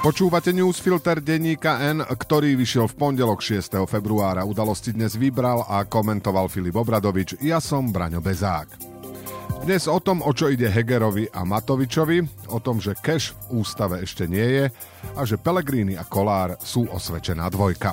Počúvate newsfilter denníka N, ktorý vyšiel v pondelok 6. februára. Udalosti dnes vybral a komentoval Filip Obradovič. Ja som Braňo Bezák. Dnes o tom, o čo ide Hegerovi a Matovičovi, o tom, že cash v ústave ešte nie je a že Pelegrini a Kolár sú osvedčená dvojka.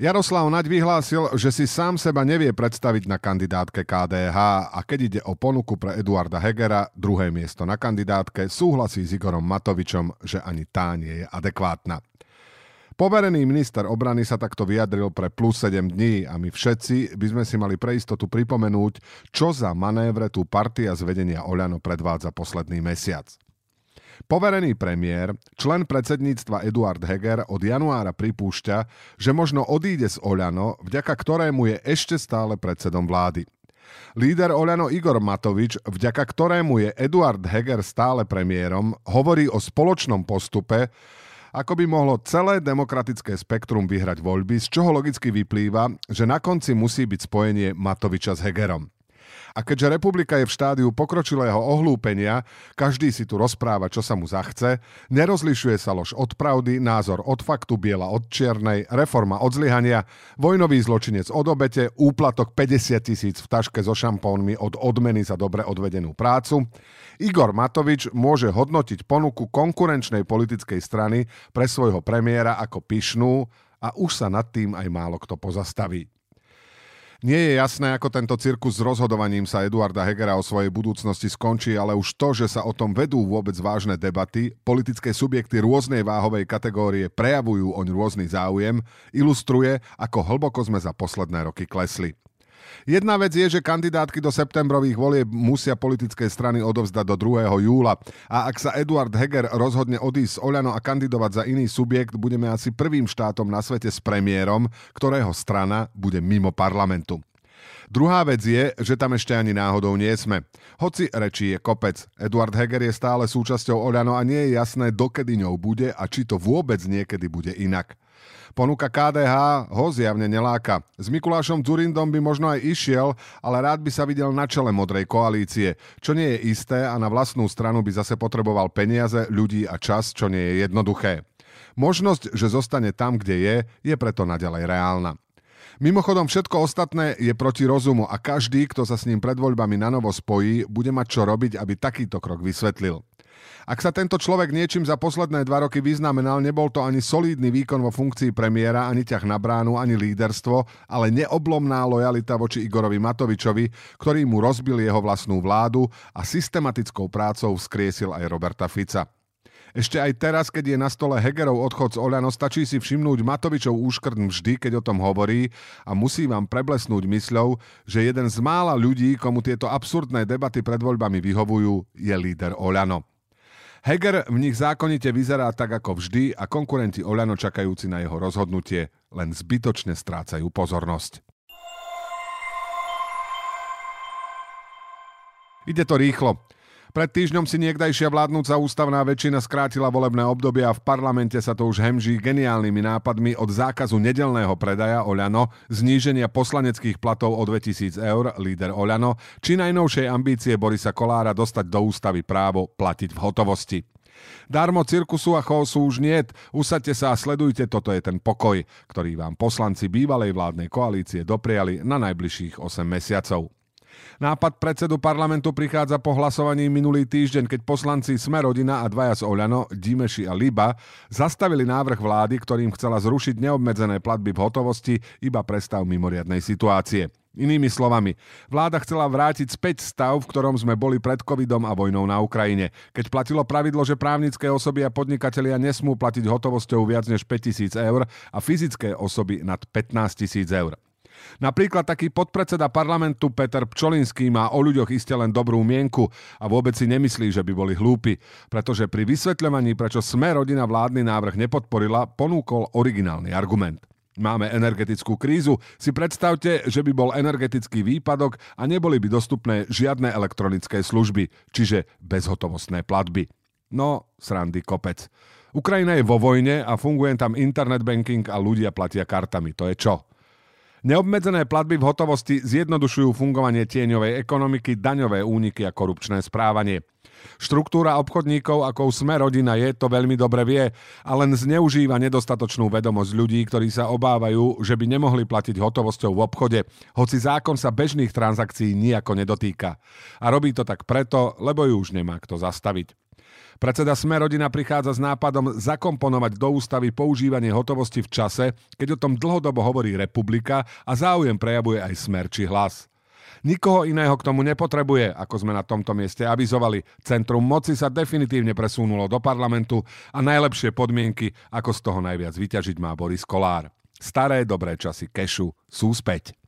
Jaroslav Naď vyhlásil, že si sám seba nevie predstaviť na kandidátke KDH a keď ide o ponuku pre Eduarda Hegera, druhé miesto na kandidátke, súhlasí s Igorom Matovičom, že ani tá nie je adekvátna. Poverený minister obrany sa takto vyjadril pre plus 7 dní a my všetci by sme si mali pre istotu pripomenúť, čo za manévre tu partia z vedenia Oľano predvádza posledný mesiac. Poverený premiér, člen predsedníctva Eduard Heger od januára pripúšťa, že možno odíde z Oľano, vďaka ktorému je ešte stále predsedom vlády. Líder Oľano Igor Matovič, vďaka ktorému je Eduard Heger stále premiérom, hovorí o spoločnom postupe, ako by mohlo celé demokratické spektrum vyhrať voľby, z čoho logicky vyplýva, že na konci musí byť spojenie Matoviča s Hegerom. A keďže republika je v štádiu pokročilého ohlúpenia, každý si tu rozpráva, čo sa mu zachce, nerozlišuje sa lož od pravdy, názor od faktu, biela od čiernej, reforma od zlyhania, vojnový zločinec od obete, úplatok 50 tisíc v taške so šampónmi od odmeny za dobre odvedenú prácu, Igor Matovič môže hodnotiť ponuku konkurenčnej politickej strany pre svojho premiéra ako pyšnú a už sa nad tým aj málo kto pozastaví. Nie je jasné, ako tento cirkus s rozhodovaním sa Eduarda Hegera o svojej budúcnosti skončí, ale už to, že sa o tom vedú vôbec vážne debaty, politické subjekty rôznej váhovej kategórie prejavujú oň rôzny záujem, ilustruje, ako hlboko sme za posledné roky klesli. Jedna vec je, že kandidátky do septembrových volieb musia politické strany odovzdať do 2. júla. A ak sa Eduard Heger rozhodne odísť z Oľano a kandidovať za iný subjekt, budeme asi prvým štátom na svete s premiérom, ktorého strana bude mimo parlamentu. Druhá vec je, že tam ešte ani náhodou nie sme. Hoci rečí je kopec, Eduard Heger je stále súčasťou Oľano a nie je jasné, dokedy ňou bude a či to vôbec niekedy bude inak. Ponuka KDH ho zjavne neláka. S Mikulášom Zurindom by možno aj išiel, ale rád by sa videl na čele modrej koalície, čo nie je isté a na vlastnú stranu by zase potreboval peniaze, ľudí a čas, čo nie je jednoduché. Možnosť, že zostane tam, kde je, je preto naďalej reálna. Mimochodom, všetko ostatné je proti rozumu a každý, kto sa s ním pred voľbami na novo spojí, bude mať čo robiť, aby takýto krok vysvetlil. Ak sa tento človek niečím za posledné dva roky vyznamenal, nebol to ani solídny výkon vo funkcii premiéra, ani ťah na bránu, ani líderstvo, ale neoblomná lojalita voči Igorovi Matovičovi, ktorý mu rozbil jeho vlastnú vládu a systematickou prácou vzkriesil aj Roberta Fica. Ešte aj teraz, keď je na stole Hegerov odchod z Oľano, stačí si všimnúť Matovičov úškrn vždy, keď o tom hovorí a musí vám preblesnúť mysľou, že jeden z mála ľudí, komu tieto absurdné debaty pred voľbami vyhovujú, je líder Oľano. Heger v nich zákonite vyzerá tak ako vždy a konkurenti Oľano čakajúci na jeho rozhodnutie len zbytočne strácajú pozornosť. Ide to rýchlo. Pred týždňom si niekdajšia vládnúca ústavná väčšina skrátila volebné obdobie a v parlamente sa to už hemží geniálnymi nápadmi od zákazu nedelného predaja Oľano, zníženia poslaneckých platov o 2000 eur, líder Oľano, či najnovšej ambície Borisa Kolára dostať do ústavy právo platiť v hotovosti. Darmo cirkusu a chaosu už niet. Usadte sa a sledujte, toto je ten pokoj, ktorý vám poslanci bývalej vládnej koalície dopriali na najbližších 8 mesiacov. Nápad predsedu parlamentu prichádza po hlasovaní minulý týždeň, keď poslanci Sme rodina a dvaja z Oľano, Dimeši a Liba, zastavili návrh vlády, ktorým chcela zrušiť neobmedzené platby v hotovosti iba pre stav mimoriadnej situácie. Inými slovami, vláda chcela vrátiť späť stav, v ktorom sme boli pred covidom a vojnou na Ukrajine, keď platilo pravidlo, že právnické osoby a podnikatelia nesmú platiť hotovosťou viac než 5000 eur a fyzické osoby nad 15 000 eur. Napríklad taký podpredseda parlamentu Peter Pčolinský má o ľuďoch iste len dobrú mienku a vôbec si nemyslí, že by boli hlúpi, pretože pri vysvetľovaní, prečo sme rodina vládny návrh nepodporila, ponúkol originálny argument. Máme energetickú krízu. Si predstavte, že by bol energetický výpadok a neboli by dostupné žiadne elektronické služby, čiže bezhotovostné platby. No, srandy kopec. Ukrajina je vo vojne a funguje tam internet banking a ľudia platia kartami. To je čo? Neobmedzené platby v hotovosti zjednodušujú fungovanie tieňovej ekonomiky, daňové úniky a korupčné správanie. Štruktúra obchodníkov, ako sme rodina je, to veľmi dobre vie a len zneužíva nedostatočnú vedomosť ľudí, ktorí sa obávajú, že by nemohli platiť hotovosťou v obchode, hoci zákon sa bežných transakcií nejako nedotýka. A robí to tak preto, lebo ju už nemá kto zastaviť. Predseda Sme rodina prichádza s nápadom zakomponovať do ústavy používanie hotovosti v čase, keď o tom dlhodobo hovorí republika a záujem prejavuje aj Smer či hlas. Nikoho iného k tomu nepotrebuje, ako sme na tomto mieste avizovali. Centrum moci sa definitívne presunulo do parlamentu a najlepšie podmienky, ako z toho najviac vyťažiť má Boris Kolár. Staré dobré časy kešu sú späť.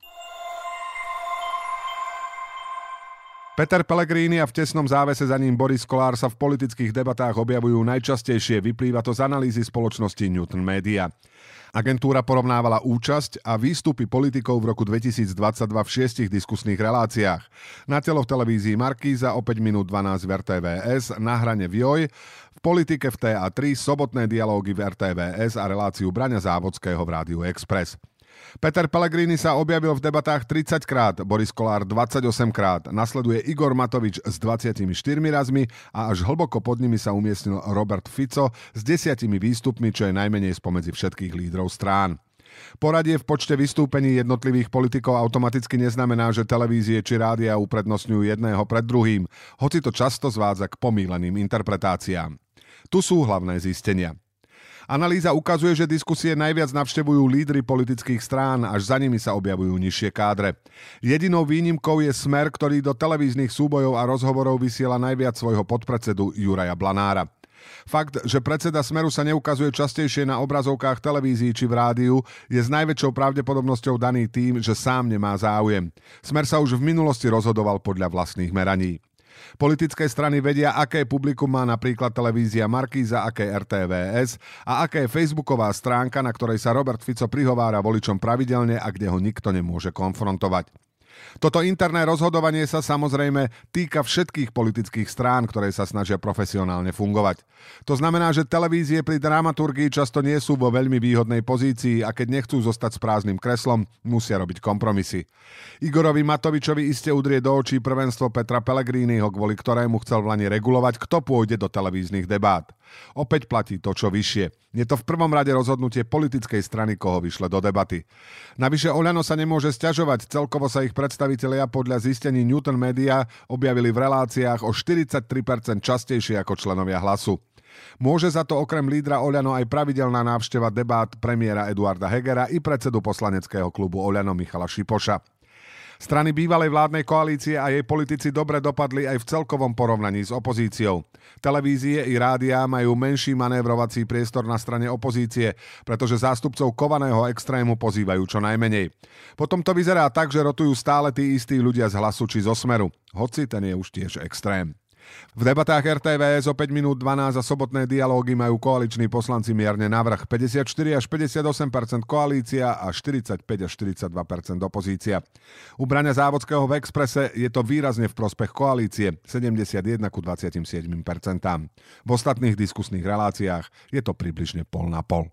Peter Pellegrini a v tesnom závese za ním Boris Kolár sa v politických debatách objavujú najčastejšie. Vyplýva to z analýzy spoločnosti Newton Media. Agentúra porovnávala účasť a výstupy politikov v roku 2022 v šiestich diskusných reláciách. Na telo v televízii Markíza o 5 minút 12 v RTVS, na hrane v Joj, v politike v TA3, sobotné dialógy v RTVS a reláciu Braňa Závodského v Rádiu Express. Peter Pellegrini sa objavil v debatách 30 krát, Boris Kolár 28 krát, nasleduje Igor Matovič s 24 razmi a až hlboko pod nimi sa umiestnil Robert Fico s desiatimi výstupmi, čo je najmenej spomedzi všetkých lídrov strán. Poradie v počte vystúpení jednotlivých politikov automaticky neznamená, že televízie či rádia uprednostňujú jedného pred druhým, hoci to často zvádza k pomíleným interpretáciám. Tu sú hlavné zistenia. Analýza ukazuje, že diskusie najviac navštevujú lídry politických strán, až za nimi sa objavujú nižšie kádre. Jedinou výnimkou je smer, ktorý do televíznych súbojov a rozhovorov vysiela najviac svojho podpredsedu Juraja Blanára. Fakt, že predseda Smeru sa neukazuje častejšie na obrazovkách televízií či v rádiu, je s najväčšou pravdepodobnosťou daný tým, že sám nemá záujem. Smer sa už v minulosti rozhodoval podľa vlastných meraní. Politické strany vedia, aké publikum má napríklad televízia Markíza, aké RTVS a aké je facebooková stránka, na ktorej sa Robert Fico prihovára voličom pravidelne a kde ho nikto nemôže konfrontovať. Toto interné rozhodovanie sa samozrejme týka všetkých politických strán, ktoré sa snažia profesionálne fungovať. To znamená, že televízie pri dramaturgii často nie sú vo veľmi výhodnej pozícii a keď nechcú zostať s prázdnym kreslom, musia robiť kompromisy. Igorovi Matovičovi iste udrie do očí prvenstvo Petra Pellegriniho, kvôli ktorému chcel v regulovať, kto pôjde do televíznych debát. Opäť platí to, čo vyššie. Je to v prvom rade rozhodnutie politickej strany, koho vyšle do debaty. Navyše Oľano sa nemôže stiažovať, celkovo sa ich predstavitelia podľa zistení Newton Media objavili v reláciách o 43% častejšie ako členovia hlasu. Môže za to okrem lídra Oľano aj pravidelná návšteva debát premiéra Eduarda Hegera i predsedu poslaneckého klubu Oľano Michala Šipoša. Strany bývalej vládnej koalície a jej politici dobre dopadli aj v celkovom porovnaní s opozíciou. Televízie i rádia majú menší manévrovací priestor na strane opozície, pretože zástupcov kovaného extrému pozývajú čo najmenej. Potom to vyzerá tak, že rotujú stále tí istí ľudia z hlasu či zo smeru, hoci ten je už tiež extrém. V debatách RTVS o 5 minút 12 a sobotné dialógy majú koaliční poslanci mierne navrh. 54 až 58% koalícia a 45 až 42 opozícia. U Braňa Závodského v Exprese je to výrazne v prospech koalície 71 ku 27% V ostatných diskusných reláciách je to približne pol na pol.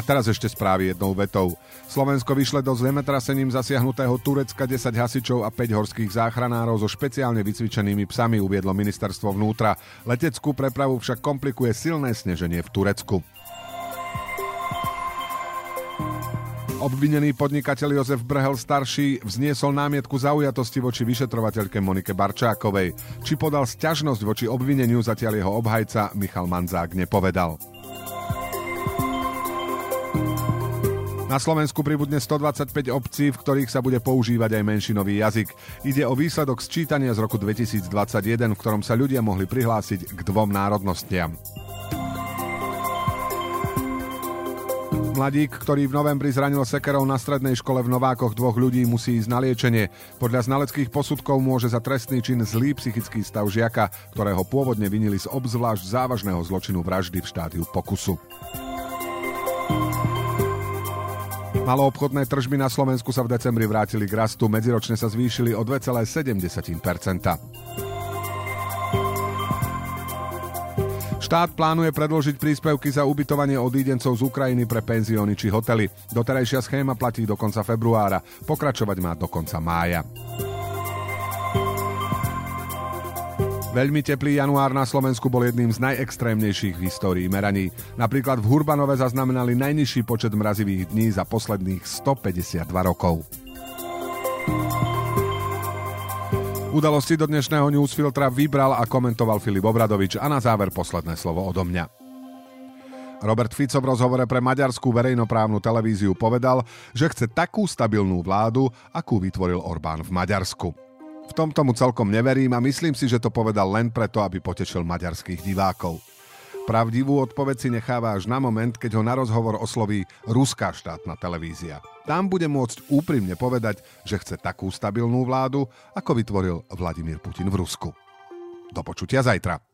A teraz ešte správy jednou vetou. Slovensko vyšle do zemetrasením zasiahnutého Turecka 10 hasičov a 5 horských záchranárov so špeciálne vycvičenými psami, uviedlo ministerstvo vnútra. Leteckú prepravu však komplikuje silné sneženie v Turecku. Obvinený podnikateľ Jozef Brhel starší vzniesol námietku zaujatosti voči vyšetrovateľke Monike Barčákovej. Či podal sťažnosť voči obvineniu, zatiaľ jeho obhajca Michal Manzák nepovedal. Na Slovensku pribudne 125 obcí, v ktorých sa bude používať aj menšinový jazyk. Ide o výsledok sčítania z roku 2021, v ktorom sa ľudia mohli prihlásiť k dvom národnostiam. Mladík, ktorý v novembri zranil sekerov na strednej škole v Novákoch dvoch ľudí, musí ísť na liečenie. Podľa znaleckých posudkov môže za trestný čin zlý psychický stav žiaka, ktorého pôvodne vinili z obzvlášť závažného zločinu vraždy v štádiu pokusu. Maloobchodné tržby na Slovensku sa v decembri vrátili k rastu, medziročne sa zvýšili o 2,7% Štát plánuje predložiť príspevky za ubytovanie odídencov z Ukrajiny pre penzióny či hotely. Doterajšia schéma platí do konca februára, pokračovať má do konca mája. Veľmi teplý január na Slovensku bol jedným z najextrémnejších v histórii meraní. Napríklad v Hurbanove zaznamenali najnižší počet mrazivých dní za posledných 152 rokov. Udalosti do dnešného newsfiltra vybral a komentoval Filip Obradovič a na záver posledné slovo odo mňa. Robert Fico v rozhovore pre maďarskú verejnoprávnu televíziu povedal, že chce takú stabilnú vládu, akú vytvoril Orbán v Maďarsku. V tomto mu celkom neverím a myslím si, že to povedal len preto, aby potešil maďarských divákov. Pravdivú odpoveď si necháva až na moment, keď ho na rozhovor osloví ruská štátna televízia. Tam bude môcť úprimne povedať, že chce takú stabilnú vládu, ako vytvoril Vladimír Putin v Rusku. Do počutia zajtra.